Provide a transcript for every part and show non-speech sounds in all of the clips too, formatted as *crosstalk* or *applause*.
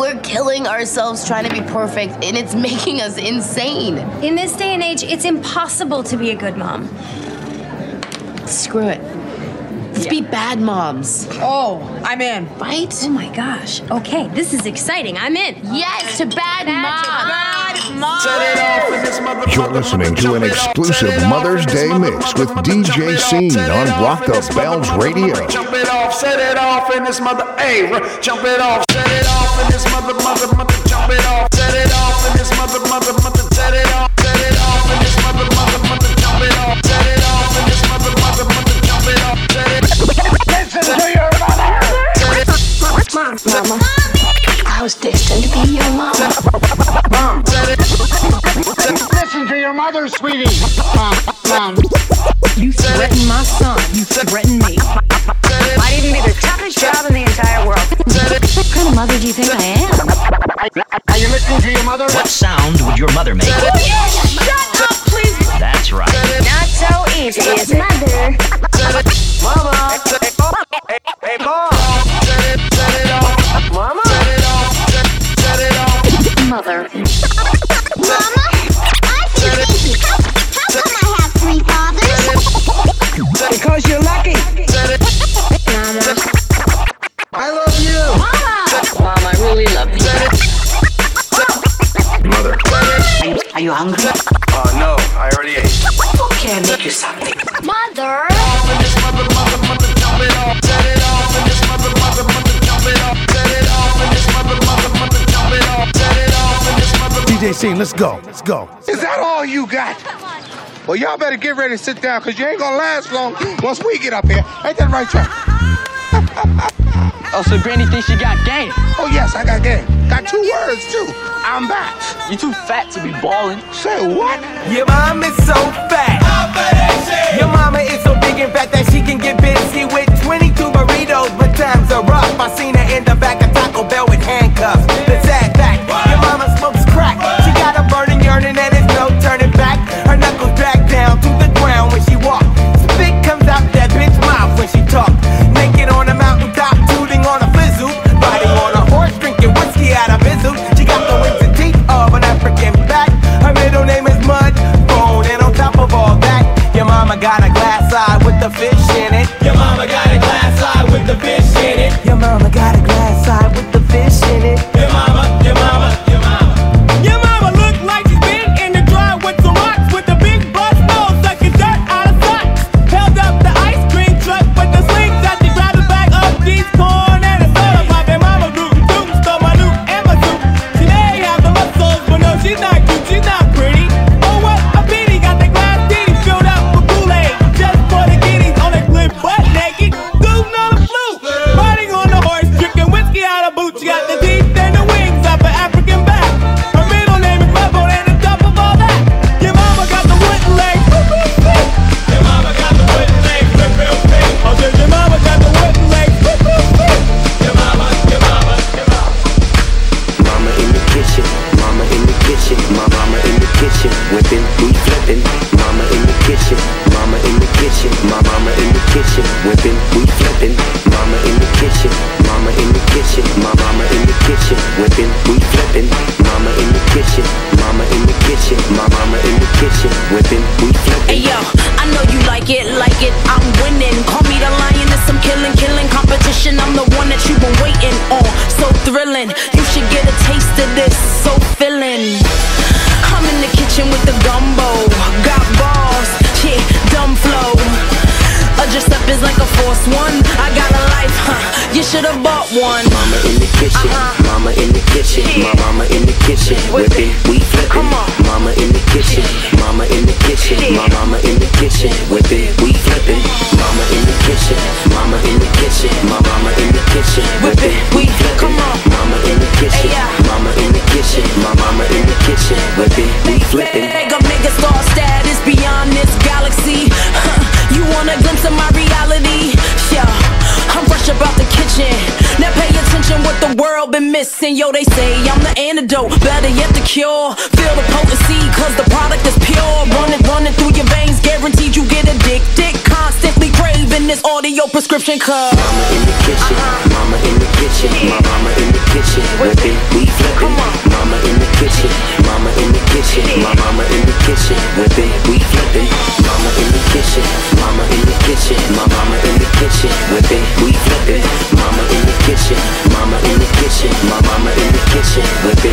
we're killing ourselves trying to be perfect, and it's making us insane. In this day and age, it's impossible to be a good mom. Screw it. Let's be bad moms. Oh, I'm in. Right? Oh my gosh. Okay, this is exciting. I'm in. Yes, to bad, moms. You're listening to an exclusive Mother's Day mix with DJ Scene on Rock the Bells Radio. Jump it off, set it off in this mother. Hey, jump it off, set it off in this mother, mother, mother. Jump it off, set it off in this mother, mother, mother. Set it off, set it off in this mother, mother, mother. Jump it off, set it off in this mother, mother, mother. Jump it off, set it. Listen to your mother. Mom, Mama, I was destined to be your mom. Mom. Listen to your mother, sweetie. Mom, mom. You threaten my son. You threaten me. Might even be the toughest job in the entire world. What mother do you think I am? Are you listening to your mother? What sound would your mother make? Shut up, please. That's right. Not so easy, is it? Mother. Mama. Hey, hey, mom. Set it, off. Mama? Set it off. Set, set it off. Mother. Mom, I really love you. Mother. Are you hungry? Uh, no, I already ate. Okay, I'll make you something. Mother. DJ Scene, let's go. Let's go. Is that all you got? Well, y'all better get ready to sit down because you ain't going to last long once we get up here. Ain't that right, Chuck? *laughs* Oh, so Granny thinks she got game. Oh, yes, I got game. Got two words, too. I'm back. You too fat to be balling. Say what? Your mom is so fat. Your mama is so big and fat that she can get busy with 22 burritos, but times are rough. I seen her in the back of Taco Bell with handcuffs. The sad fact, your mama smokes crack. She got a burning yearning and there's no turning back. Her knuckles drag down fish in it. Your mama got a glass eye with the fish in it. Your mama got a prescription cause Mama in the kitchen, uh-huh. mama in the kitchen, yeah. my mama in the kitchen, Whip it, we flippin'. Mama in the kitchen, mama in the kitchen, yeah. my mama in the kitchen, Whip it, we flippin'. Mama in the kitchen, mama in the kitchen, my mama in the kitchen, Whip it, we flippin'. Mama in the kitchen, mama in the kitchen, my mama in the kitchen, with it.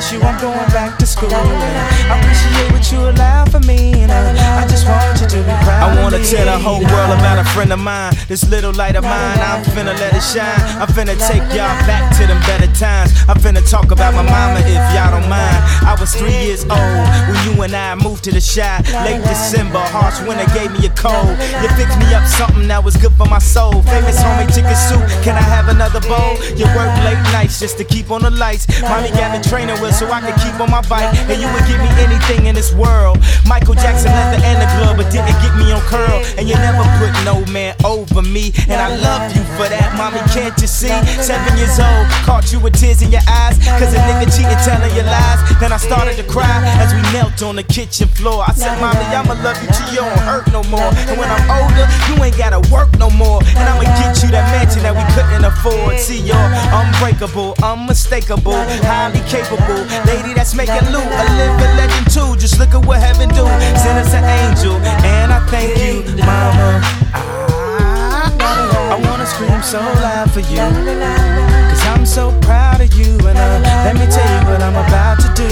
Promise you I'm going friend of mine. This little light of mine, I'm finna let it shine. I'm finna take y'all back to them better times. I'm finna talk about my mama if y'all don't mind. I was three years old when you and I moved to the shy. Late December, harsh winter gave me a cold. You picked me up something that was good for my soul. Famous homemade chicken soup, can I have another bowl? You work late nights just to keep on the lights. Mommy got me training wheels so I could keep on my bike. And you would give me anything in this world. Michael Jackson leather and the glove, but didn't get me on curl. And you never put no man over me. And I love you for that, mommy. Can't you see? Seven years old, caught you with tears in your eyes. Cause a nigga cheating, telling you lies. Then I started to cry as we knelt on the kitchen floor. I said, Mommy, I'ma love you till you don't hurt no more. And when I'm older, you ain't gotta work no more. And I'ma get you that mansion that we couldn't afford. See, you're unbreakable, unmistakable, highly capable. Lady that's making loot, a living legend too. Just look at what heaven do. Send us an angel, and I thank you, Mama. I, I wanna scream so loud for you. Cause I'm so proud of you. And uh, let me tell you what I'm about to do,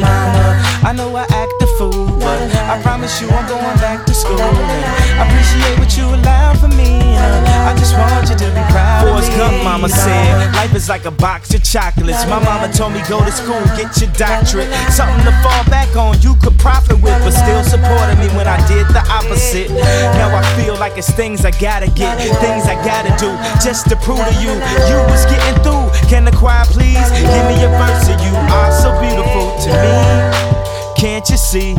Mama. I know I act a fool, but I promise you I'm going back to school. I appreciate what you allow for me. Uh, I just want you to be proud Forrest of me. Gump, mama said, life is like a box of chocolates. My mama told me go to school, get your doctorate. Something to fall back on, you could profit with, but still supported me when I did the opposite. Now I feel like it's things I gotta get, things I gotta do, just to prove to you, you was getting through. Can the choir please give me a verse of you are so beautiful to me? Can't you see?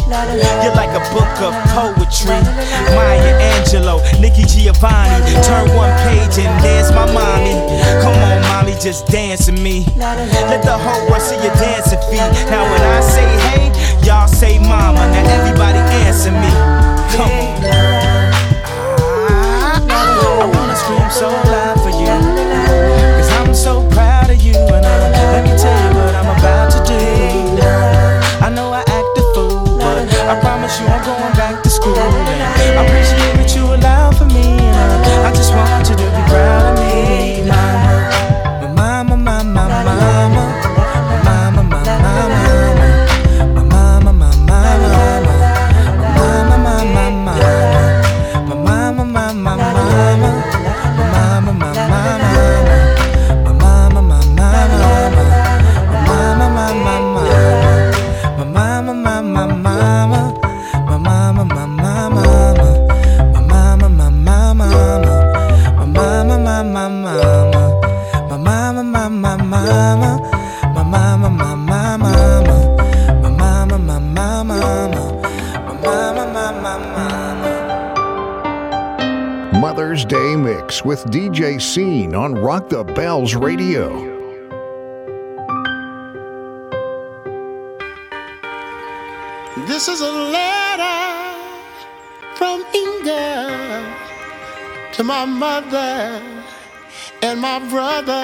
You're like a book of poetry. Maya Angelou, Nikki Giovanni. Turn one page and there's my mommy. Come on, mommy, just dance with me. Let the whole world see your dancing feet. Now when I say hey, y'all say mama. Now everybody answer me. Come on. Wanna scream so loud for you. Cause I'm so proud of you. And uh, let me tell you what I'm about to do. I know I act a fool, but I promise you I'm going back to school. And I appreciate what you allow for me. And uh, I just want With DJ Scene on Rock the Bells Radio. This is a letter from Inga to my mother and my brothers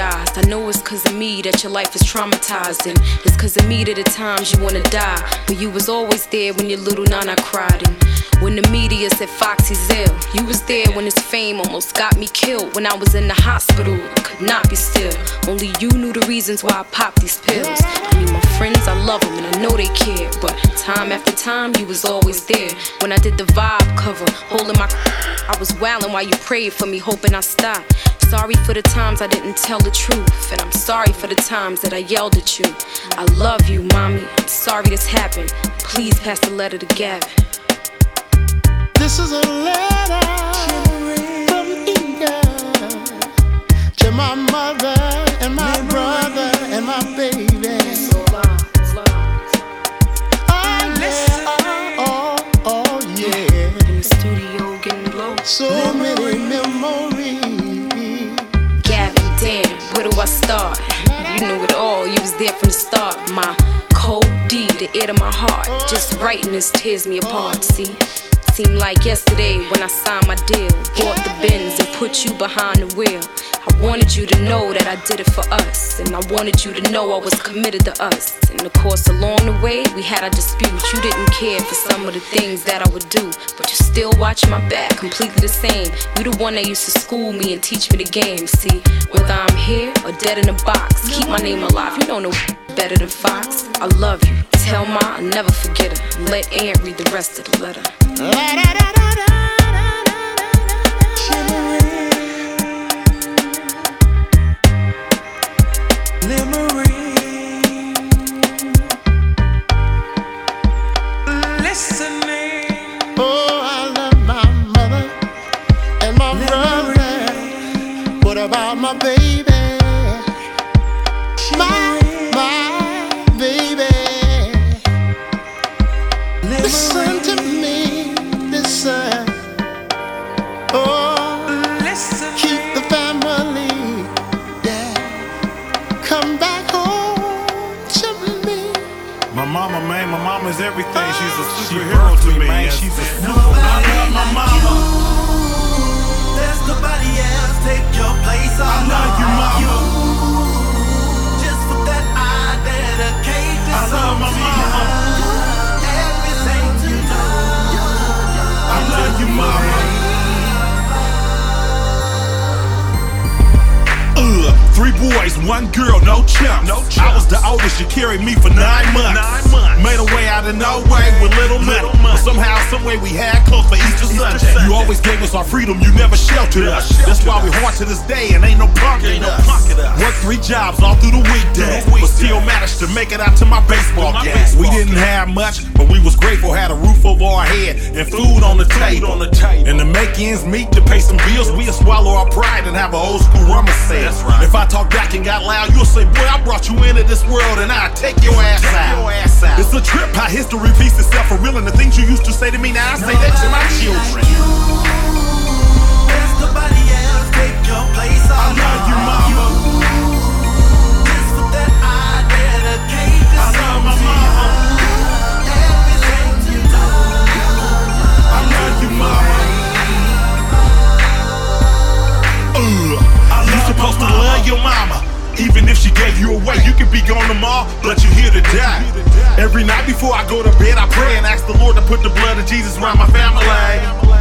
I know it's cause of me that your life is traumatized. And it's cause of me that at times you wanna die. But you was always there when your little nana cried. And when the media said Foxy's ill, you was there when his fame almost got me killed. When I was in the hospital, could not be still. Only you knew the reasons why I popped these pills. I mean, my friends, I love them and I know they care. But time after time, you was always there. When I did the vibe cover, holding my. I was wailing while you prayed for me, hoping I stopped. I'm sorry for the times I didn't tell the truth. And I'm sorry for the times that I yelled at you. I love you, mommy. I'm sorry this happened. Please pass the letter to Gavin. This is a letter from Inga to my mother and my brother and my baby. Oh, yeah, oh, oh, yeah. In the studio getting low. So many memories. Where do I start? You knew it all, you was there from the start. My cold D, the ear to my heart. Just writing this tears me apart, see? Seemed like yesterday when I signed my deal. Bought the Benz and put you behind the wheel. I wanted you to know that I did it for us. And I wanted you to know I was committed to us. And of course, along the way, we had our disputes. You didn't care for some of the things that I would do. But you still watch my back, completely the same. You the one that used to school me and teach me the game. See, whether I'm here or dead in a box, keep my name alive. You don't know better than Fox. I love you. Tell Ma I'll never forget her. Let Aunt read the rest of the letter. Oh, about my baby? My, my baby. Listen to me, listen. Oh, keep the family. Yeah, come back home to me. My mama, man, my mama's everything. She's a oh. superhero to me, man. She's a super. I love my mama. There's nobody else take your place. I, love you, mama. Just for that, I dedicate this I love my mama. Everything you. I love you, mama. Three boys, one girl, no chumps. No chumps. I was the oldest, you carried me for nine months. Nine months. Made a way out of no way with little money. But somehow, someway, we had close for Easter Sunday. You always gave us our freedom, you never sheltered us. That's why we hard to this day and ain't no punk in us. Work three jobs all through the weekday, but still managed to make it out to my baseball game. We didn't have much, but we was grateful. Had a roof over our head and food on the table. And to make ends meet to pay some bills, we'll swallow our pride and have an old school rummer say. If I talk back and got loud, you'll say, boy, I brought you into this world and I'll take your ass out. It's a trip how history repeats itself for real and the things you used to say to me now I say that to my children. There's nobody else take your place. I love you, mama. Just supposed to love your mama. Even if she gave you away, you could be gone tomorrow, but you're here to die. Every night before I go to bed, I pray and ask the Lord to put the blood of Jesus around my family.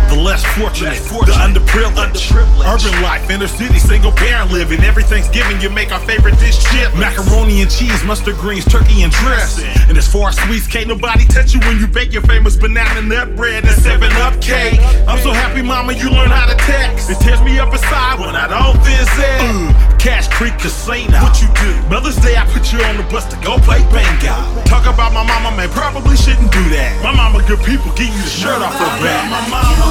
The less fortunate, the underprivileged, urban life, inner city, single parent living. Every Thanksgiving, you make our favorite dish chip macaroni and cheese, mustard greens, turkey and dressing. And as far as sweets, can't nobody touch you when you bake your famous banana nut bread and 7 up cake. I'm so happy, mama, you learn how to text. It tears me up inside when I don't visit. Uh, Cache Creek Casino. What you do? Mother's Day, I put you on the bus to go play bingo. Talk about my mama, man, probably shouldn't do that. My mama, good people, give you the shirt off her back. My mama.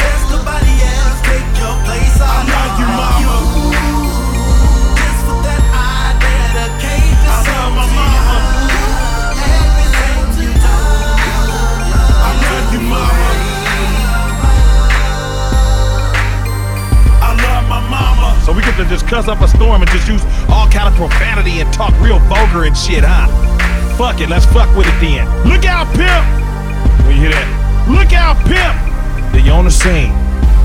There's nobody else take your place. I love you, mama. Just So we get to just cuss up a storm and just use all kind of profanity and talk real vulgar and shit, huh? Fuck it, let's fuck with it then. Look out, pimp! When you hear that, look out, pimp! Then you on the scene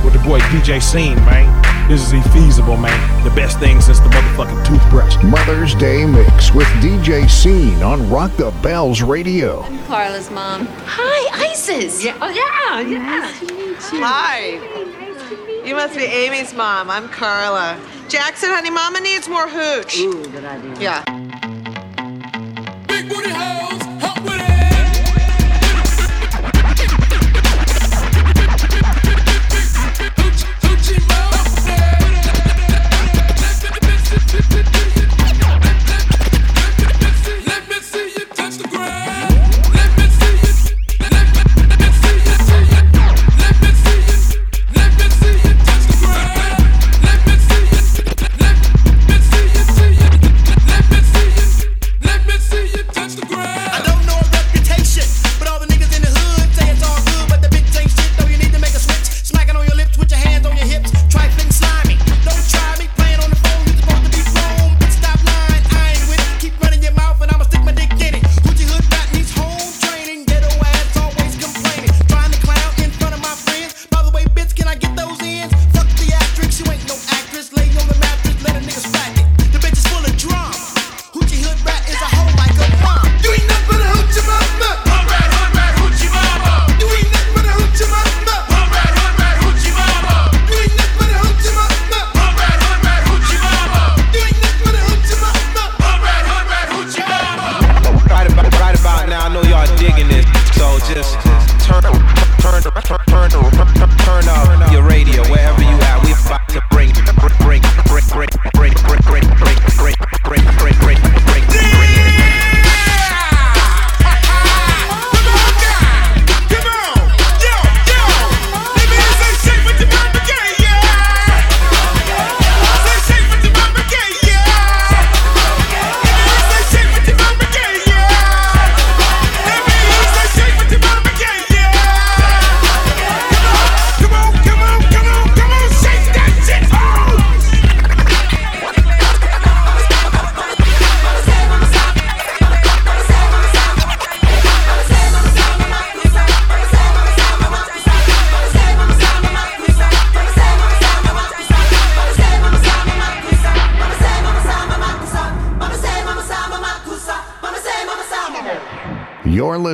with the boy DJ Scene, man. This is feasible, man. The best thing since the motherfucking toothbrush. Mother's Day Mix with DJ Scene on Rock the Bells Radio. Carla's mom. Hi, Isis. Yeah. Oh, yeah, yeah. Hi. You must be Amy's mom. I'm Carla. Jackson, honey, Mama needs more hooch. Ooh, good idea. Yeah.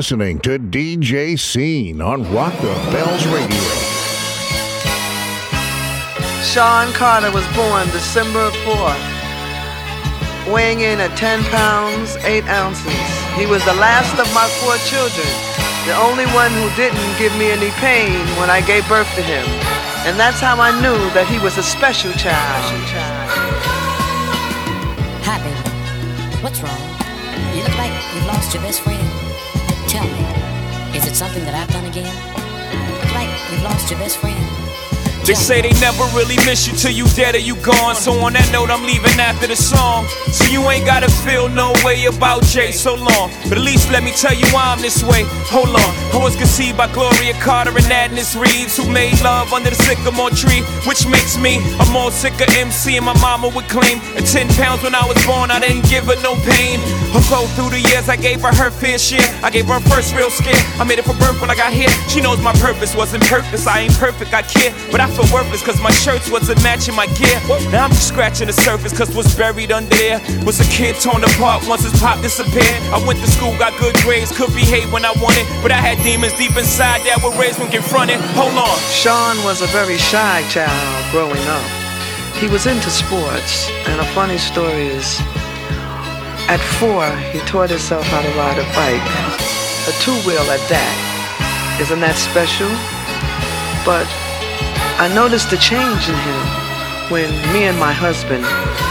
Listening to DJ Scene on Rock the Bells Radio. Sean Carter was born December 4th, weighing in at 10 pounds, 8 ounces. He was the last of my four children, the only one who didn't give me any pain when I gave birth to him. And that's how I knew that he was a special child. Hi, baby. What's wrong? You look like you've lost your best friend. Tell me, is it something that I've done again? Like you've lost your best friend. They say they never really miss you till you dead or you gone. So on that note, I'm leaving after the song. So you ain't gotta feel no way about Jay so long. But at least let me tell you why I'm this way. Hold on. I was conceived by Gloria Carter and Adnis Reeves, who made love under the sycamore tree, which makes me a more sicker MC. And my mama would claim at 10 pounds when I was born, I didn't give her no pain. Although through the years, I gave her her fair share. I gave her first real scare. I made it for birth when I got here. She knows my purpose wasn't purpose. I ain't perfect, I care. But I feel worthless cause my shirts wasn't matching my gear. Now I'm just scratching the surface cause what's buried under there was a kid torn apart once his pop disappeared. I went to school, got good grades, could behave when I wanted, but I had demons deep inside that were raised when confronted. Hold on. Sean was a very shy child growing up. He was into sports, and a funny story is at four, he taught himself how to ride a bike, a two wheel at that. Isn't that special? But I noticed a change in him when me and my husband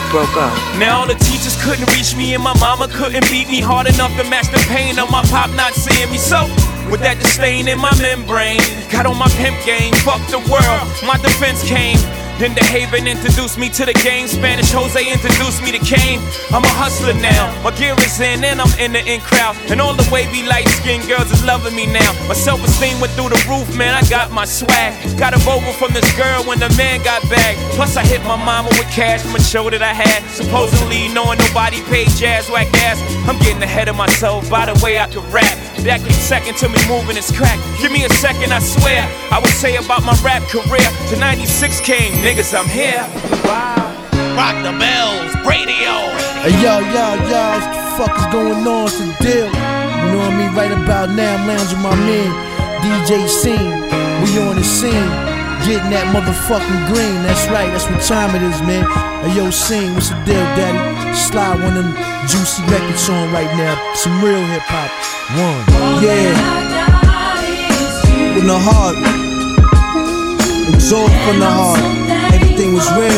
broke up. Now all the teachers couldn't reach me and my mama couldn't beat me hard enough to match the pain of my pop not seeing me. So with that disdain in my membrane, got on my pimp game, fuck the world, my defense came. Then the Haven introduced me to the game. Spanish Jose introduced me to Kane. I'm a hustler now. My gear is in and I'm in the in crowd. And all the wavy light skinned girls is loving me now. My self esteem went through the roof, man. I got my swag. Got a vocal from this girl when the man got back. Plus, I hit my mama with cash from a show that I had. Supposedly knowing nobody paid jazz whack ass. I'm getting ahead of myself by the way I can rap. That came second to me moving this crack. Give me a second, I swear. I would say about my rap career. To 96 came, niggas, I'm here. Wow. Rock the bells, radio. Hey yo, yo, yo, what the fuck is going on? It's the deal. You know what I mean? Right about now, I'm lounging my man, DJ Scene. We on the scene, getting that motherfucking green. That's right, that's what time it is, man. Hey yo, Scene, what's the deal, daddy? Slide one of them juicy records on right now. Some real hip hop. One. Yeah. From the heart. Exalt from the heart. Everything was real.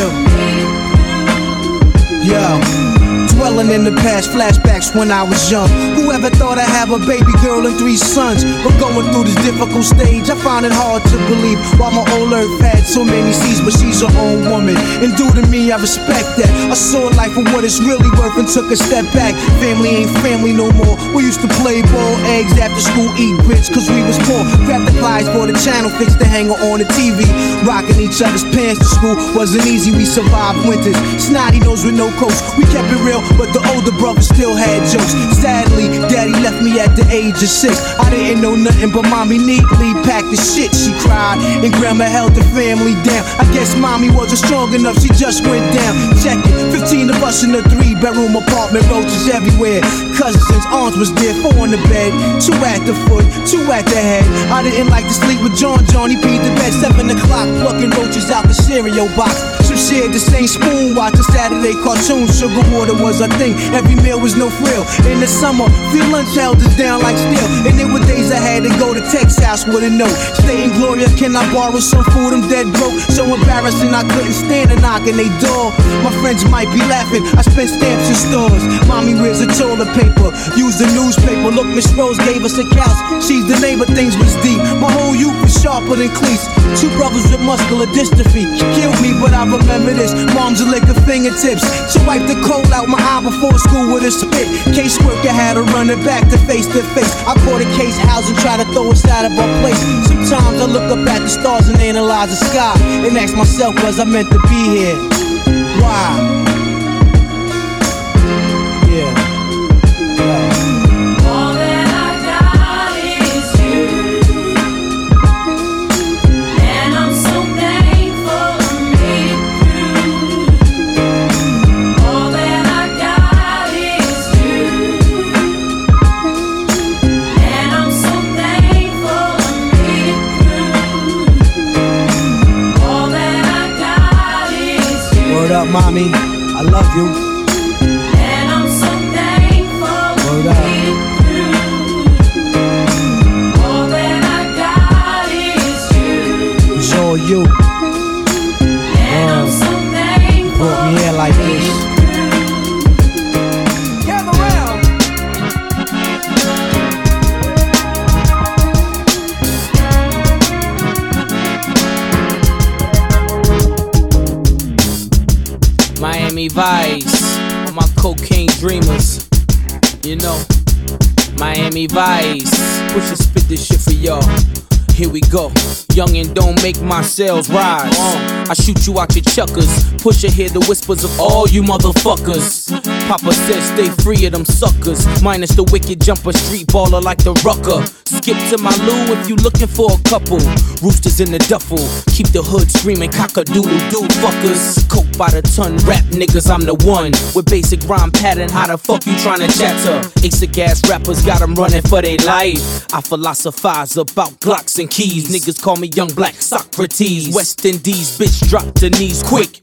Dwelling in the past, flashbacks when I was young. Whoever thought I'd have a baby girl and three sons? But going through this difficult stage, I find it hard to believe. Why my old earth had so many seas, but she's her own woman. And due to me, I respect that. I saw life for what it's really worth and took a step back. Family ain't family no more. We used to play ball, eggs after school, eat grits, cause we was poor. Grab the plies for the channel, fix the hanger on the TV. Rocking each other's pants to school wasn't easy. We survived winters. Snotty nose with no coats. We kept it real, but the older brother still had jokes. Sadly, daddy left me at the age of six. I didn't know nothing, but mommy neatly packed the shit. She cried, and grandma held the family down. I guess mommy wasn't strong enough, she just went down. Check it, 15 of us in a three bedroom apartment, roaches everywhere. Cousins, aunts was there, four in the bed, two at the foot, two at the head. I didn't like to sleep with John, Johnny beat the bed, seven o'clock, plucking roaches out the cereal box. Some shared the same spoon, watching Saturday cartoons. Sugar water was a thing, every meal was no frill. In the summer, free lunch held us down like steel. And there were days I had to go to Tech's house with a note. Stay in Gloria, can I borrow some food? I'm dead broke, so embarrassing I couldn't stand a knock on they door. My friends might be laughing, I spent stamps in stores. Mommy wears a toilet paper, use the newspaper. Look, Miss Rose gave us a couch, she's the neighbor, things was deep. My whole youth was sharper than cleats. Two brothers with muscular dystrophy killed me, but I remember this. Mom's a lick of fingertips to wipe the cold out my eye before school with a spit. Case Caseworker had to run it back to face to face. I caught a case house and try to throw us out of our place. Sometimes I look up at the stars and analyze the sky and ask myself, was I meant to be here? Why? You. Sales rise. I shoot you out your chuckers. Push hear the whispers of all you motherfuckers. Papa says stay free of them suckers. Minus the wicked jumper street baller like the rucker. Skip to my loo if you looking for a couple. Roosters in the duffel. Keep the hood screaming cock a doodle doo fuckers. Coke by the ton, rap niggas, I'm the one. With basic rhyme pattern, how the fuck you tryna chatter? Asic ass rappers got 'em running for their life. I philosophize about Glocks and keys. Niggas call me young black Socrates. West Indies, bitch, drop to knees quick.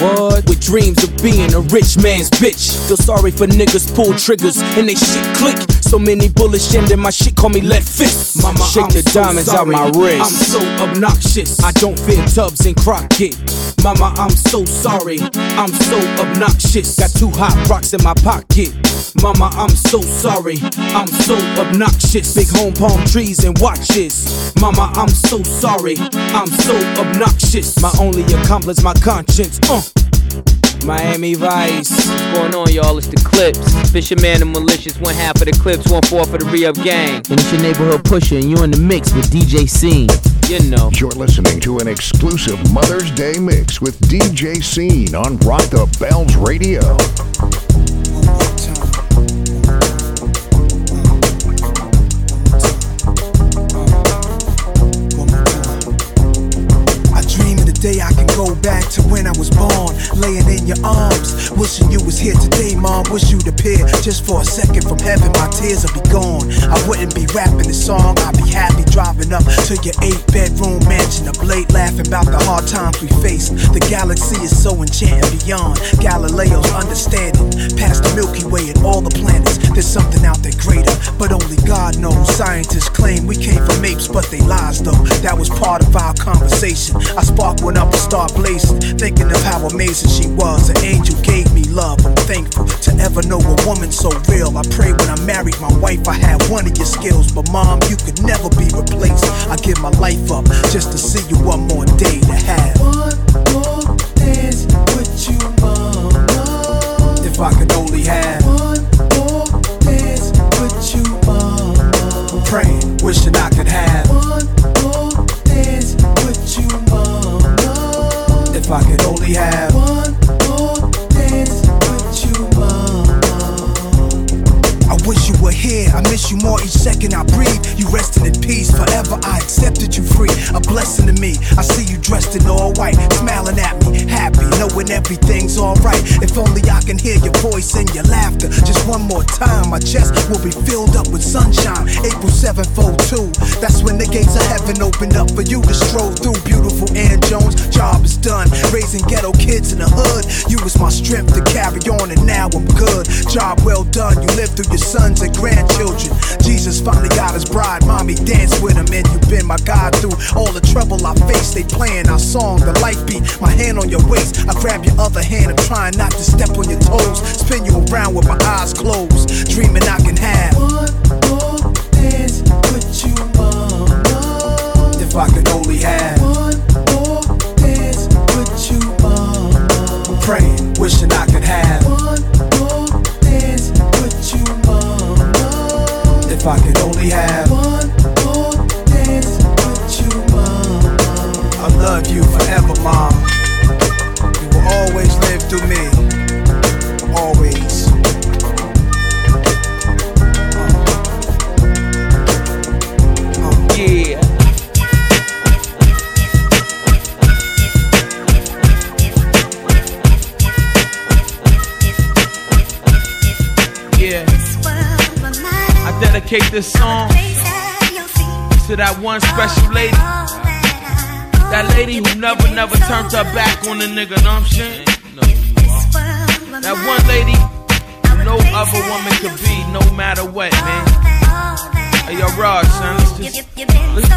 What? With dreams of being a rich man's bitch. Feel sorry for niggas pull triggers and they shit click. So many bullets jammed in my shit, call me lead fist. Mama, shake I'm the so diamonds out sorry. my wrist. I'm so obnoxious. I don't fear Tubbs and Crockett. Mama, I'm so sorry. I'm so obnoxious. Got two hot rocks in my pocket. Mama, I'm so sorry. I'm so obnoxious. Big home palm trees and watches. Mama, I'm so sorry. I'm so obnoxious. My only accomplice, my conscience. Uh. Miami Vice. What's going on, y'all? It's the Clipse. Fisherman and Malicious, one half of the Clipse, one fourth for the Re-Up Gang. And it's your neighborhood pusher, and you're in the mix with DJ Scene. You know. You're listening to an exclusive Mother's Day mix with DJ Scene on Rock the Bells Radio. Go back to when I was born, laying in your arms, wishing you was here today, mom. Wish you'd appear just for a second from heaven. My tears would be gone. I wouldn't be rapping this song. I'd be happy driving up to your eight-bedroom mansion, up late laughing about the hard times we faced. The galaxy is so enchanting beyond Galileo's understanding. Past the Milky Way and all the planets, there's something out there greater, but only God knows. Scientists claim we came from apes, but they lies though. That was part of our conversation. I spark one up and start blazing, thinking of how amazing she was. An angel gave me love. I'm thankful to ever know a woman so real. I pray when I married my wife, I had one of your skills, but mom, you could never be replaced. I give my life up just to see you one more day to have. One more dance with you, mama. If I could only have one more dance with you, mama. Praying, wishing I could have one I could only have one wish you were here. I miss you more each second I breathe. You resting in peace forever. I accepted you free. A blessing to me. I see you dressed in all white, smiling at me, happy, knowing everything's alright. If only I can hear your voice and your laughter. Just one more time, my chest will be filled up with sunshine. April 7th, 02. That's when the gates of heaven opened up for you to stroll through. Beautiful Ann Jones, job is done. Raising ghetto kids in the hood. You was my strength to carry on, and now I'm good. Job well done. You lived through your sons and grandchildren. Jesus finally got his bride. Mommy danced with him, and you've been my God through all the trouble I faced. They playing our song, the light beat. My hand on your waist. I grab your other hand. I'm trying not to step on your toes. Spin you around with my eyes closed. Dreaming I can have one more dance with you, mama. If I could only have one more dance with you, mama. Praying, wishing I could have If I could only have one more dance with you, mama. I love you forever, mom. You will always live through me. Always. Dedicate this song to that one special lady That lady who never, never turned her back on a nigga, know I'm saying? That one lady who no other woman could be, no matter what, man. Hey, yo, Rod, son, let's just let's,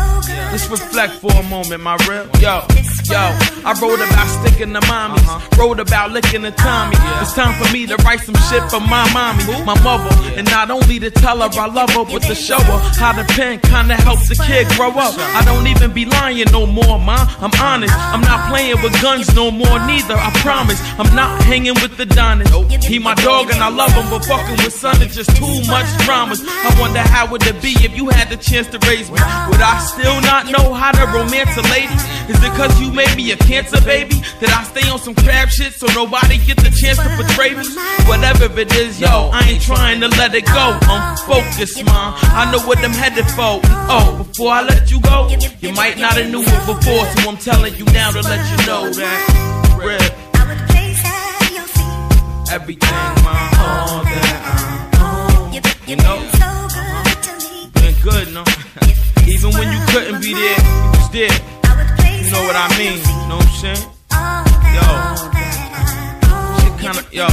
let's reflect for a moment, my real. Yo, yo, I wrote about sticking to mommies, uh-huh. wrote about licking the Tommy. It's time for me to write some shit for my mommy, my mother, and not only to tell her I love her, but to show her how the pen kinda helps the kid grow up. I don't even be lying no more, ma. I'm honest. I'm not playing with guns no more, neither. I promise. I'm not hanging with the Donnas. He my dog and I love him, but fucking with son is just too much dramas. I wonder how would it be if you had the chance to raise me? Would I still not know how to romance a lady? Is it cause you made me a cancer baby? That I stay on some crab shit so nobody get the chance to betray me? Whatever it is, yo, I ain't trying to let it go. I'm focused, mom. I know what I'm headed for. Oh, before I let you go, you might not have knew it before, so I'm telling you now to let you know that. Rip. Everything, mom. All that I'm on. You know? Been good, no? *laughs* Even when you couldn't be there, you was there. You know what I mean? You know what I'm saying? Yo. Shit kinda, yo.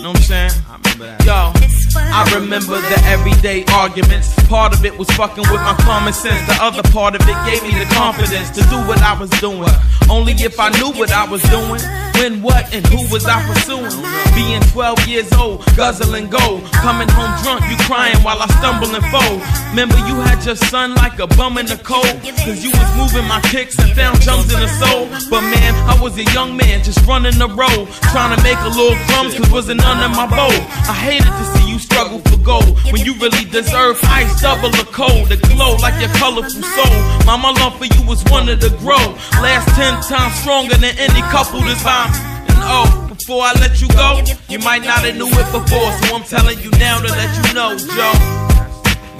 Know what I'm saying? I remember that. Yo. I remember the everyday arguments. Part of it was fucking with my common sense. The other part of it gave me the confidence to do what I was doing. Only if I knew what I was doing. When, what, and who was I pursuing? Being 12 years old, guzzling gold. Coming home drunk, you crying while I stumble and fold. Remember, you had your son like a bum in the cold. Cause you was moving my kicks and found gems in the soul. But man, I was a young man just running the road. Trying to make a little crumbs cause wasn't none in my bowl. I hated to see you struggle for gold. When you really deserve ice, double the cold. The glow like your colorful soul. Mama love for you was one of the grow. Last 10 times stronger than any couple this time. And oh, before I let you go, you might not have knew it before. So I'm telling you now to let you know, Joe.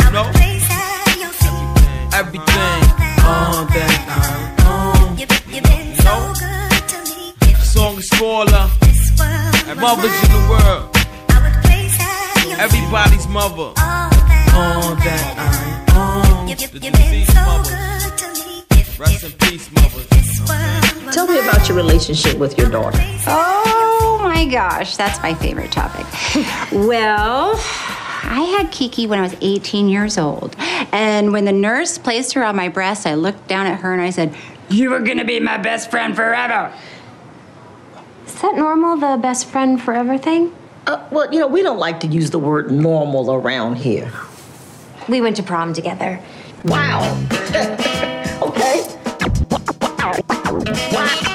You know? Everything. All that I own. You know? Song is for all the mothers in the world. Everybody's mother. All that I own. The deceased mothers. Rest in peace, mothers. Tell me about your relationship with your daughter. Oh my gosh, that's my favorite topic. *laughs* well, I had Kiki when I was 18 years old. And when the nurse placed her on my breast, I looked down at her and I said, You are gonna be my best friend forever. Is that normal, the best friend forever thing? Uh, well, you know, we don't like to use the word normal around here. We went to prom together. Wow. *laughs* okay. Rock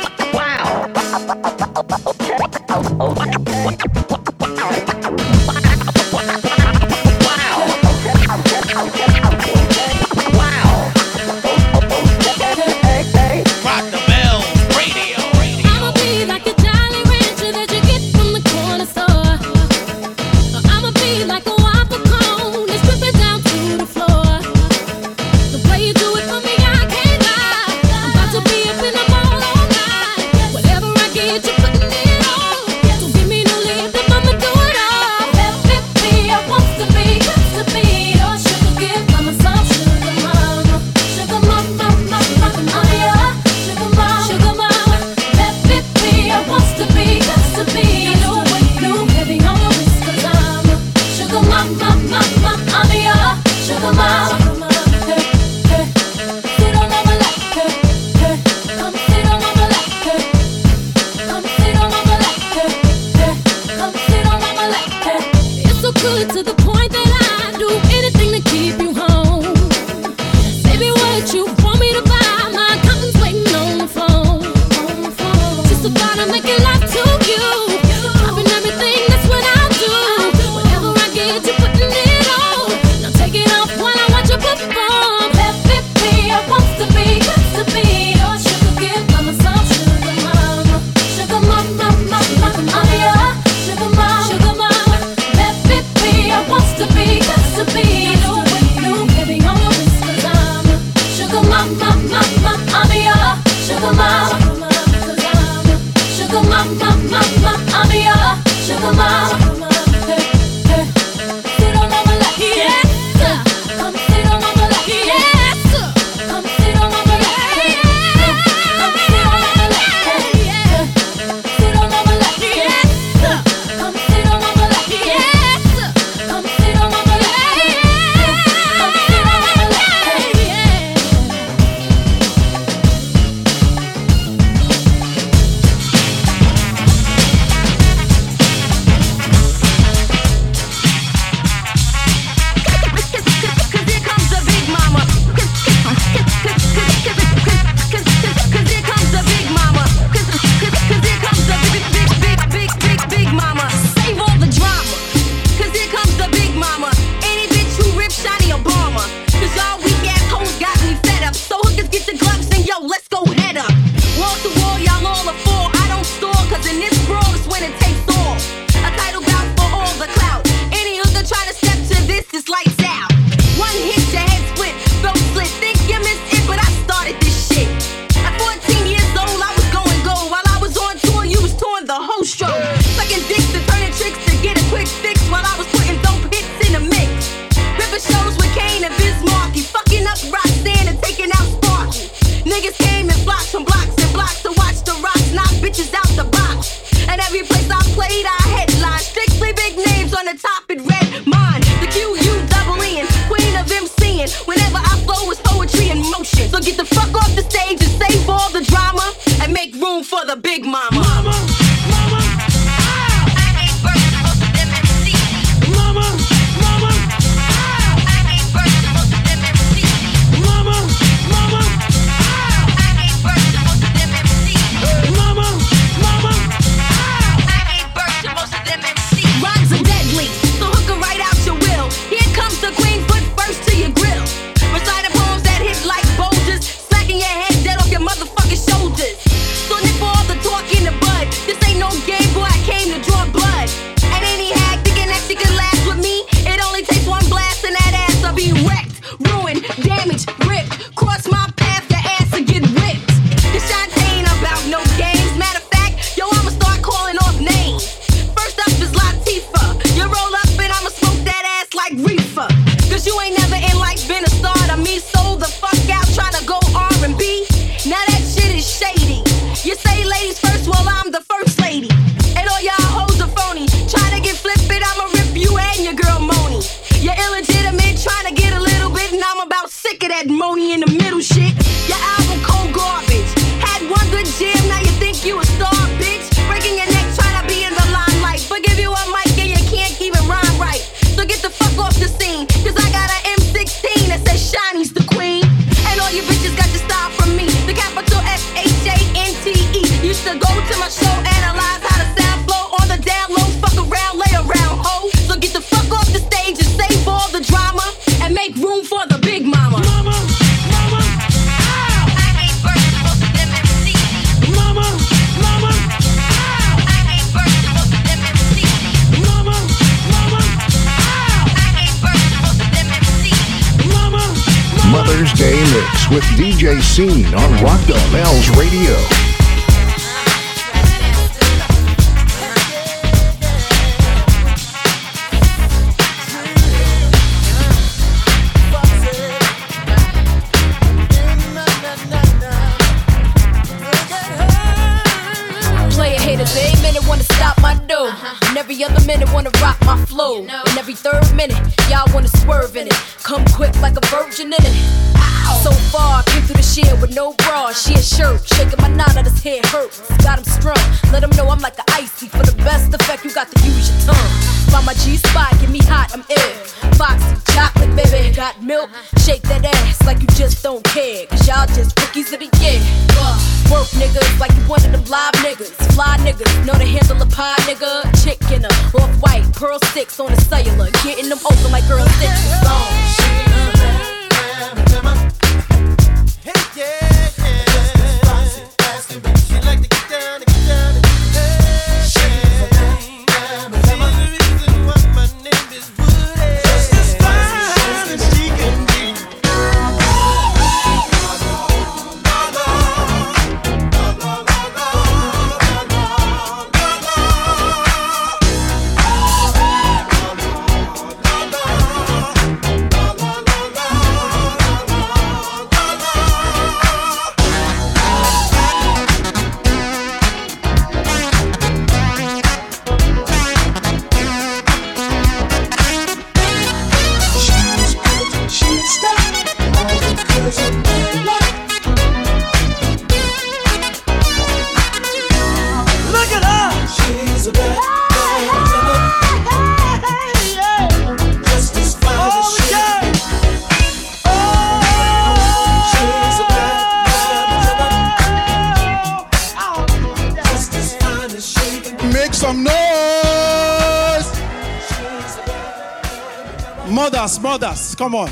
on.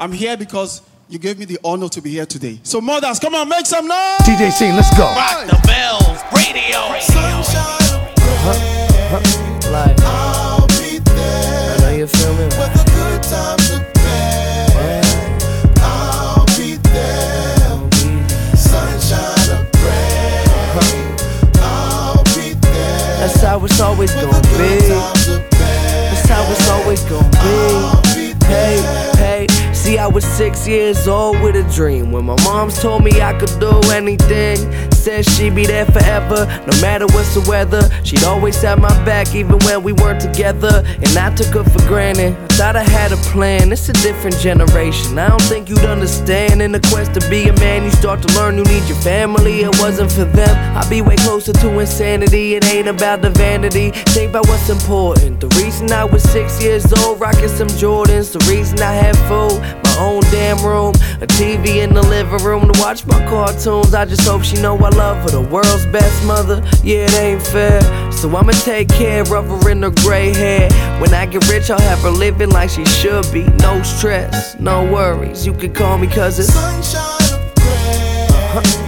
I'm here because you gave me the honor to be here today. So, mothers, come on, make some noise. DJ Sheen, let's go. Rock the bells, radio. Sunshine, huh? Huh? I'll be there. I know you feel me. With the good times are bad. I'll be there. Sunshine of bread. I'll be there. That's how it's always gonna be. That's how it's always gonna be. Hey. See, I was six years old with a dream when my moms told me I could do anything said she'd be there forever, no matter what's the weather. She'd always have my back, even when we weren't together. And I took her for granted. I thought I had a plan. It's a different generation. I don't think you'd understand. In the quest to be a man, you start to learn you need your family. It wasn't for them. I'd be way closer to insanity. It ain't about the vanity. Think about what's important. The reason I was six years old, rocking some Jordans. The reason I had food, my own damn room, a TV in the living room to watch my cartoons. I just hope she know I love her. The world's best mother. Yeah, it ain't fair. So I'ma take care of her in her gray hair. When I get rich, I'll have her living like she should be. No stress, no worries. You can call me cause it's Sunshine of gray. I'll uh-huh.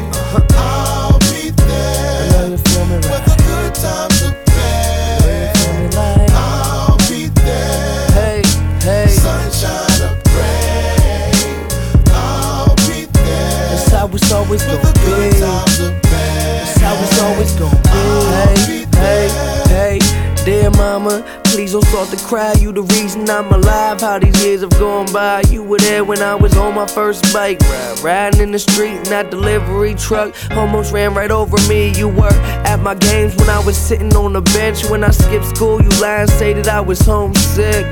Always gonna be. good times of bad. That's how it's always gonna be. Hey, hey, hey, dear mama, please don't start to cry. You the reason I'm alive. How these years have gone by. You were there when I was on my first bike ride, riding in the street in that delivery truck. Almost ran right over me. You were at my games when I was sitting on the bench. When I skipped school, you lied and say that I was homesick.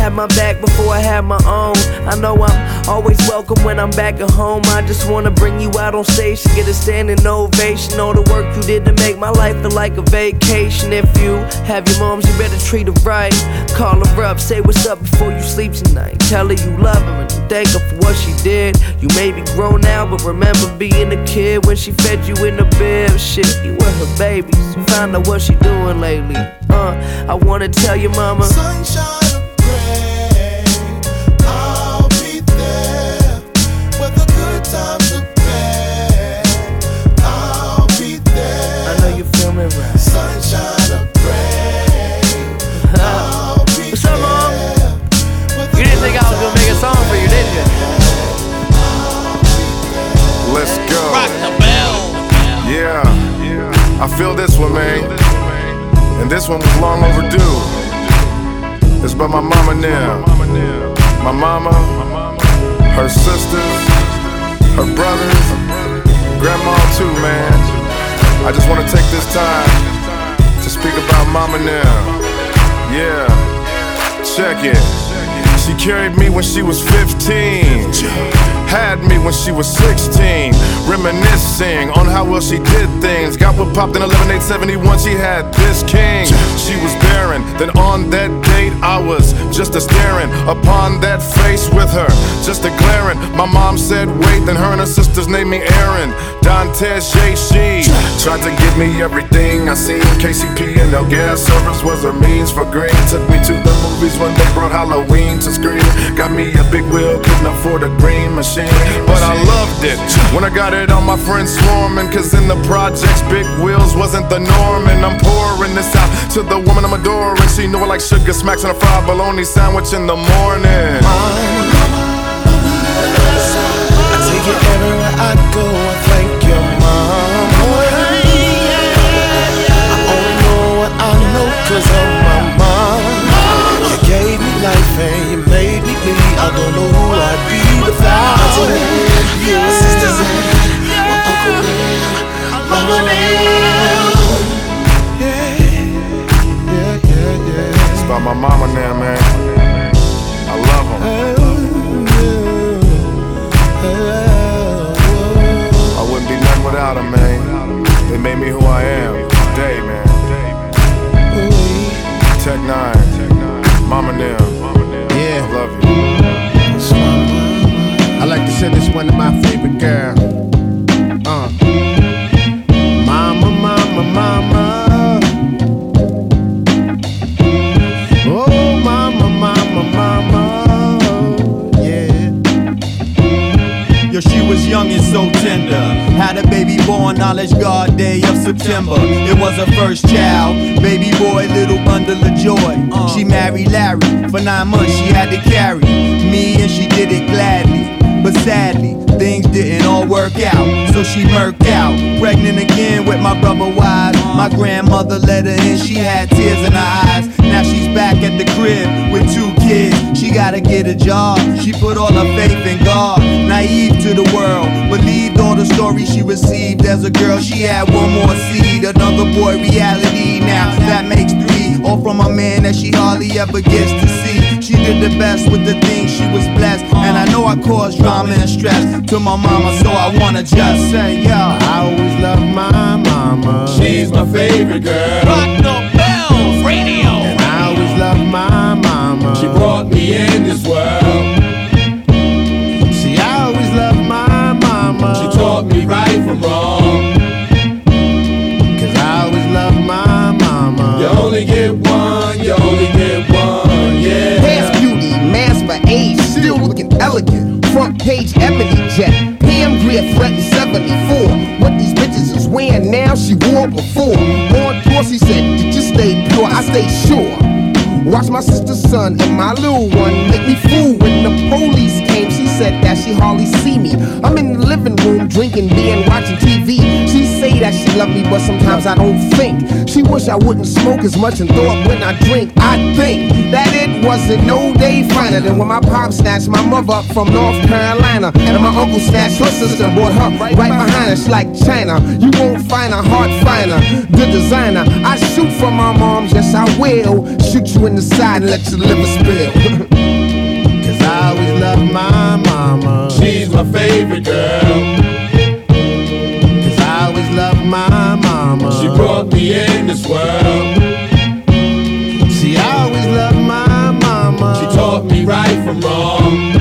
Had my back before I had my own. I know I'm always welcome when I'm back at home. I just wanna bring you out on stage to get a standing ovation. All the work you did to make my life feel like a vacation. If you have your moms, you better treat her right. Call her up, say what's up before you sleep tonight. Tell her you love her and thank her for what she did. You may be grown now, but remember being a kid when she fed you in the bed. Shit, you were her baby. So find out what she doing lately. Uh, I wanna tell your mama. Sunshine I feel this one, man. And this one was long overdue. It's by my mama now. My mama, her sisters, her brothers, grandma too, man. I just wanna take this time to speak about mama now. Yeah. Check it. She carried me when she was 15. Had me when she was 16. Reminiscing on how well she did things. Got what popped in 11 871. She had this king. She was barren. Then on that date, I was just a staring upon that face with her. Just a glaring. My mom said, wait. Then her and her sisters named me Aaron. Dontez, J. She tried to give me everything I seen. KCP and no gas service was her means for green. Took me to the movies when they brought Halloween to screen. Got me a big wheel, couldn't afford a green machine. But I loved it when I got it on my friends swarming. Cause in the projects, big wheels wasn't the norm. And I'm pouring this out to the woman I'm adoring. She knew I like sugar smacks on a fried bologna sandwich in the morning. I take it everywhere I go. I thank your mama. I only know what I know 'cause of my mom. You gave me life and you made me me. I don't know who I'd be without you. My sisters and my uncle and mama and yeah, yeah, yeah, yeah. It's about my mama now, man. I love them. I wouldn't be nothing without them, man. They made me who I am today, man. Tech N9ne, Mama now. Yeah. I love you. I like to send this one to my favorite girl. Uh. Mama, mama, mama. Oh, mama, mama, mama. Yeah. Yo, she was young and so tender. Had a baby born on the knowledge guard day of September. It was her first child, baby boy, little bundle of joy. She married Larry. For nine months, she had to carry me, and she did it gladly. Sadly, things didn't all work out. So she murked out. Pregnant again with my brother wives. My grandmother let her in, she had tears in her eyes. Now she's back at the crib with two kids. She gotta get a job. She put all her faith in God. Naive to the world, believed all the stories she received as a girl. She had one more seed, another boy reality. Now that makes three, all from a man that she hardly ever gets to see. She did the best with the things she was blessed, and I know I caused drama and stress to my mama, so I wanna just say, yo, I always love my mama. She's my favorite girl. Rock the bells, radio. And I always love my mama. She brought me in this page ebony jet. Pam Grier threatened 74. What these bitches is wearing now, she wore before. Tour, she said, Did you stay pure? I stay sure. Watch my sister's son and my little one make me fool. When the police came, she said that she hardly see me. I'm in the living room drinking beer and watching TV. She say love me, but sometimes I don't think. She wish I wouldn't smoke as much and throw up when I drink. I think that it wasn't no day finer than when my pop snatched my mother up from North Carolina. And my uncle snatched her sister and brought her right behind us like China. You won't find a heart finer, the designer. I shoot for my moms, yes I will. Shoot you in the side and let your liver spill. *laughs* Cause I always love my mama. She's my favorite girl. Brought me in this world. See, I always love my mama. She taught me right from wrong.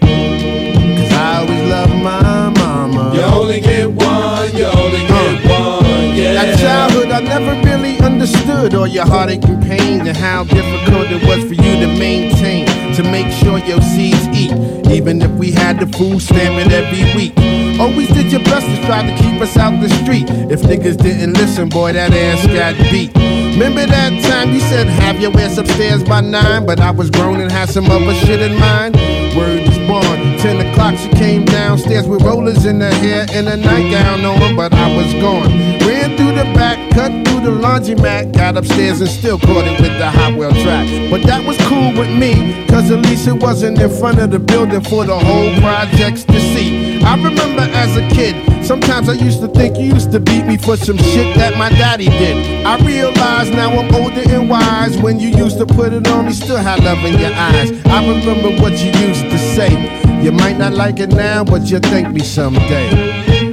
Cause I always love my mama. You only get one, you only get one, yeah. That childhood I never really understood all your heartache and pain and how difficult it was for you to maintain to make sure your seeds eat, even if we had the food stamp it every week. Always did your best to try to keep us out the street. If niggas didn't listen, boy, that ass got beat. Remember that time you said have your ass upstairs by nine, but I was grown and had some other shit in mind. Word is born. Ten o'clock she came downstairs with rollers in her hair and a nightgown on, but I was gone. Ran through the back, cut through the laundromat, got upstairs and still caught it with the hot wheel track. But that was cool with me, cause at least it wasn't in front of the building for the whole projects to see. I remember as a kid, sometimes I used to think you used to beat me for some shit that my daddy did. I realize now I'm older and wise. When you used to put it on me, still had love in your eyes. I remember what you used to say. You might not like it now, but you'll thank me someday.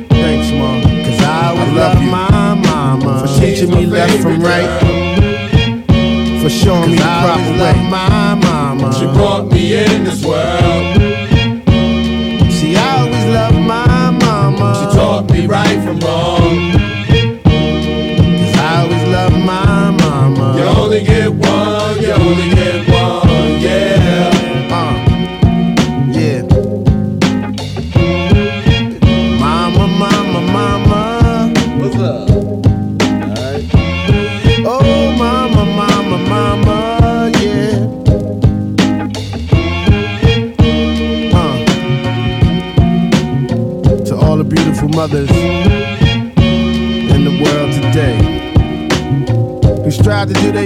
Thanks, mom. Cause I always love you. my mama. For teaching me left from right. For showing me the proper way. my mama. She brought me in this world.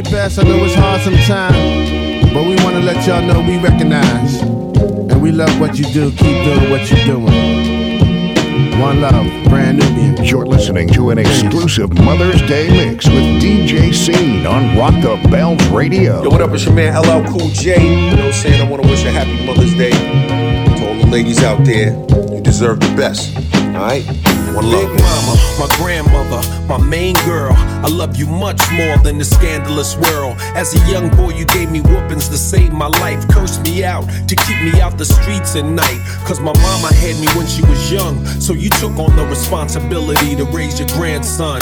Strive their best. I know it's hard sometimes, but we want to let y'all know we recognize and we love what you do. Keep doing what you're doing. One love, brand Nubian. You're listening to an exclusive Mother's Day mix with DJ Scene on Rock the Bells Radio. Yo, what up? It's your man LL Cool J. You know what I'm saying? I want to wish a happy Mother's Day to all the ladies out there. You deserve the best. All right? One love. Big mama, my grandmother, my main girl. I love you much more than the scandalous world. As a young boy, you gave me whoopings to save my life. Cursed me out to keep me out the streets at night. Cause my mama had me when she was young. So you took on the responsibility to raise your grandson.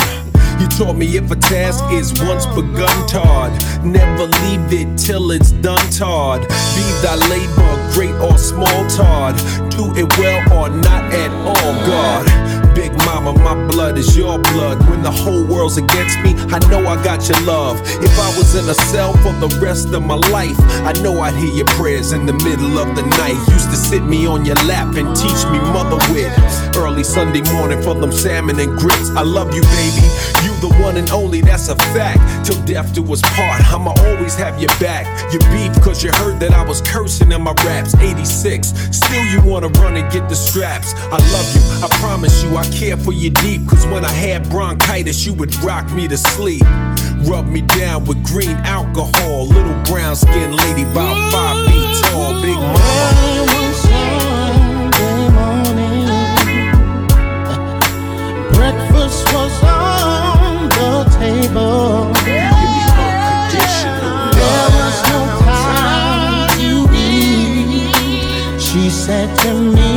You taught me if a task is once begun, Todd, never leave it till it's done, Todd. Be thy labor great or small, Todd. Do it well or not at all, God. Mama, my blood is your blood. When the whole world's against me, I know I got your love. If I was in a cell for the rest of my life, I know I'd hear your prayers in the middle of the night. To sit me on your lap and teach me mother wit. Early Sunday morning for them salmon and grits. I love you, baby. You the one one and only, that's a fact. Till death do us part, I'ma always have your back. You beef cause you heard that I was cursing in my raps. 86, still you wanna run and get the straps. I love you, I promise you, I care for you deep. Cause when I had bronchitis, you would rock me to sleep. Rub me down with green alcohol. Little brown skinned lady, about five feet tall. Big mama. Breakfast was on the table. There was no time to. She said to me,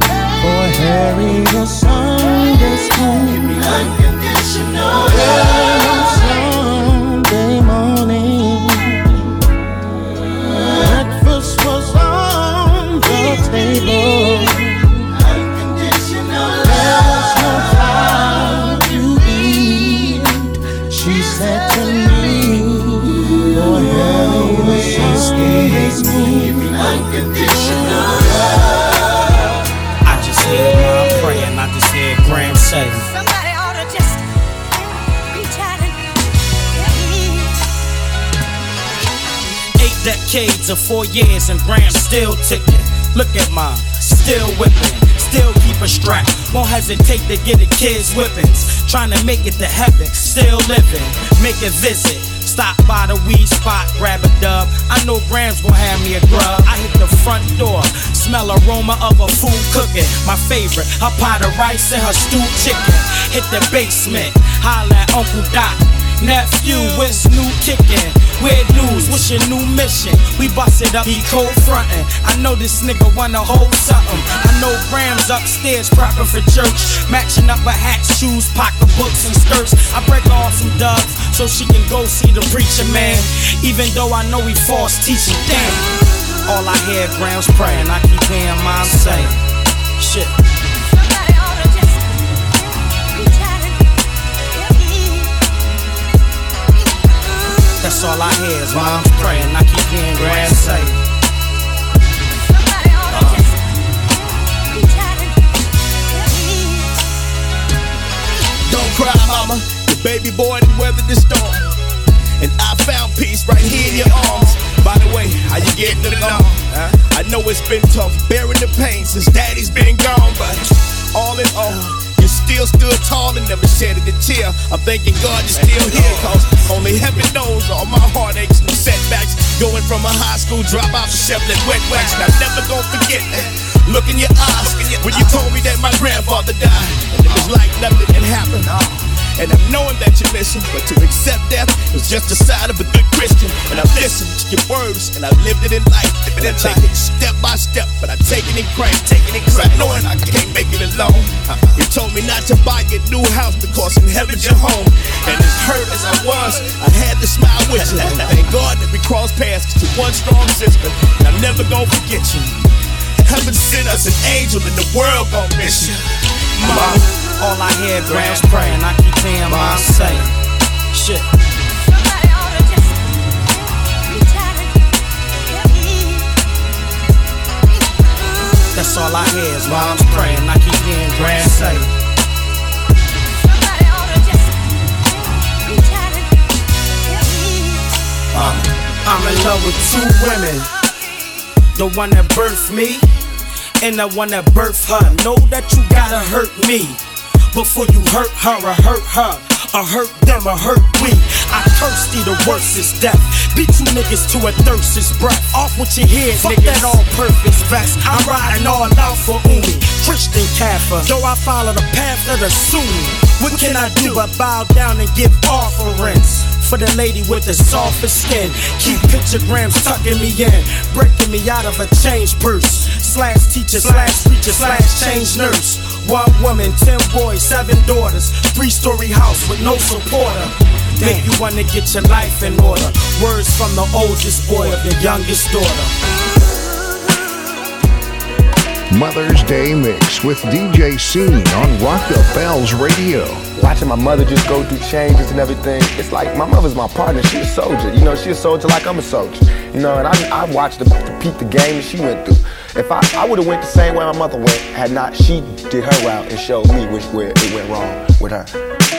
For Harry, Sunday school. Early Sunday Eight decades of four years and Graham still ticking. Look at mine, still whipping, still keep a strap. Won't hesitate to get the kids whippings. Trying to make it to heaven, still living. Make a visit. Stop by the weed spot, grab a dub. I know Graham's gonna have me a grub. I hit the front door, smell aroma of a food cooking. My favorite, her pot of rice and her stewed chicken. Hit the basement, holla at Uncle Doc. Nephew, what's new kicking? Weird news, what's your new mission? We bust it up, he cold frontin'. I know this nigga wanna hold something. I know Graham's upstairs prepping for church. Matching up her hat, shoes, pocketbooks, and skirts. I break off some dubs so she can go see the preacher man. Even though I know he false teaching, damn. All I hear Graham's praying, I keep hearing mom say, shit. That's all I hear is mom's praying. I keep hearing Graham say. Uh. Don't cry, mama. Your baby boy done weathered the storm. And I found peace right here in your arms. By the way, how you getting along? Huh? I know it's been tough bearing the pain since daddy's been gone, but all in all, you still stood tall and never shedded a tear. I'm thanking God you're still here, cause only heaven knows all my heartaches and setbacks. Going from a high school dropout to shoveling wet wax, and I'm never gonna forget. Look in your eyes when you told me that my grandfather died, and it was like nothing had happened. And I'm knowing that you're missing, but to accept death is just the sign of a good Christian. And I've listened to your words, and I've lived it in life. And I take it step by step, but I take it in Christ, taking it Christ, knowing I can't make it alone. You told me not to buy a new house to because in heaven's your home. And as hurt as I was, I had to smile with you. Thank God that we crossed paths to one strong sister. And I'm never gonna forget you. Heaven sent us an angel, and the world gon' miss you. Mom. All I hear Graham's praying. I keep hearing mom say, shit. That's all I hear is mom's praying. I keep hearing Graham say. Um, I'm in love with two women. The one that birthed me and the one that birthed her. Know that you gotta hurt me before you hurt her or hurt her. Or hurt them or hurt we. I thirsty the worst is death. Beat you niggas to a thirst is breath. Off with your head, Fuck niggas. that all purpose vest. I'm riding all out for Umi. Christian Kaffer. Though I follow the path of the Sunni. What can I do but bow down and give offerings? For the lady with the softest skin. Keep pictograms tucking me in. Breaking me out of a change purse. Slash teacher, slash preacher, slash change nurse. One woman, ten boys, seven daughters. Three story house with no supporter. Make you wanna get your life in order. Words from the oldest boy of the youngest daughter. Mother's Day Mix with DJ Scene on Rock the Bells Radio. Watching my mother just go through changes and everything, it's like my mother's my partner. She's a soldier, you know. She's a soldier like I'm a soldier, you know. And I, I watched the peep the game that she went through. If I, I would have went the same way my mother went, had not she did her route and showed me which where it went wrong with her.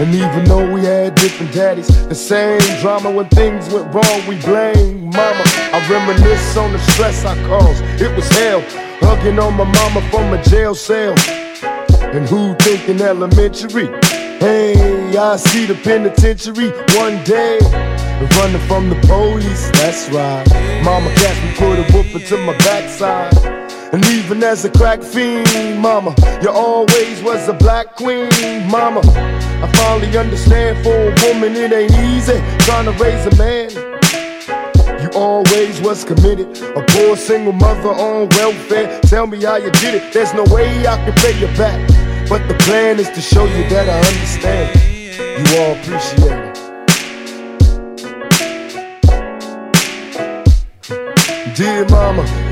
And even though we had different daddies, the same drama when things went wrong, we blame mama. I reminisce on the stress I caused. It was hell, hugging on my mama from a jail cell. And who thinking elementary? Hey, I see the penitentiary one day. Running from the police, that's right. Mama catch me, put a whoop into my backside. And even as a crack fiend, mama, you always was a black queen, mama. I finally understand for a woman it ain't easy trying to raise a man. You always was committed, a poor single mother on welfare. Tell me how you did it, there's no way I can pay you back. But the plan is to show you that I understand. You all appreciate it. Dear mama,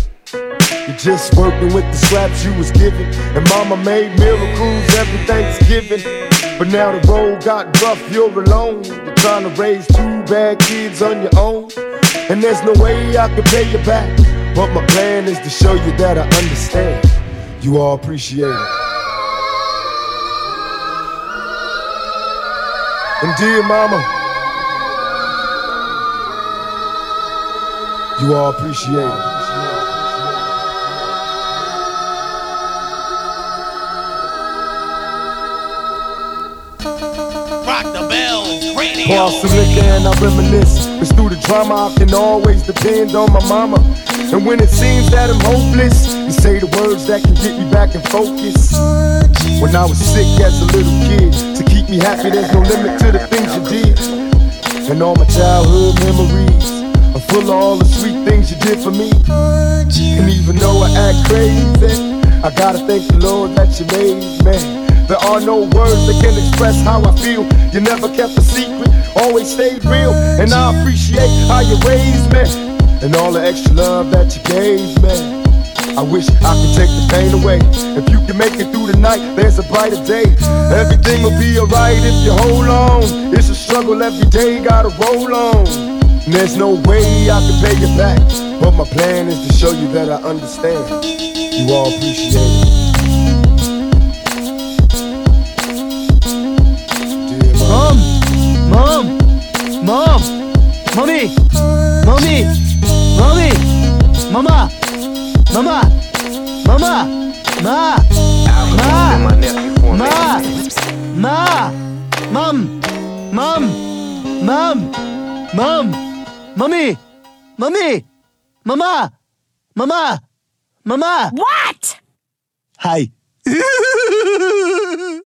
You're just working with the scraps you was given. And mama made miracles every Thanksgiving. But now the road got rough, you're alone. You're trying to raise two bad kids on your own. And there's no way I can pay you back. But my plan is to show you that I understand. You all appreciate it. And dear mama, you all appreciate it. Pour some liquor and I reminisce. Cause through the drama, I can always depend on my mama. And when it seems that I'm hopeless, you say the words that can get me back in focus. When I was sick as a little kid, to keep me happy, there's no limit to the things you did. And all my childhood memories are full of all the sweet things you did for me. And even though I act crazy, I gotta thank the Lord that you made me. There are no words that can express how I feel. You never kept a secret, always stayed real. And I appreciate how you raised me and all the extra love that you gave me. I wish I could take the pain away. If you can make it through the night, there's a brighter day. Everything will be alright if you hold on. It's a struggle every day, gotta roll on. And there's no way I can pay you back. But my plan is to show you that I understand. You all appreciate it. Mom! Mommy! Mommy! Mommy! Mama! Mama! Mama! Ma! Ma! Ma! Ma! Mom! Mom! Mom! Mom! Mommy! Mommy! Mama! Mama! Mama! What? Hi. *laughs*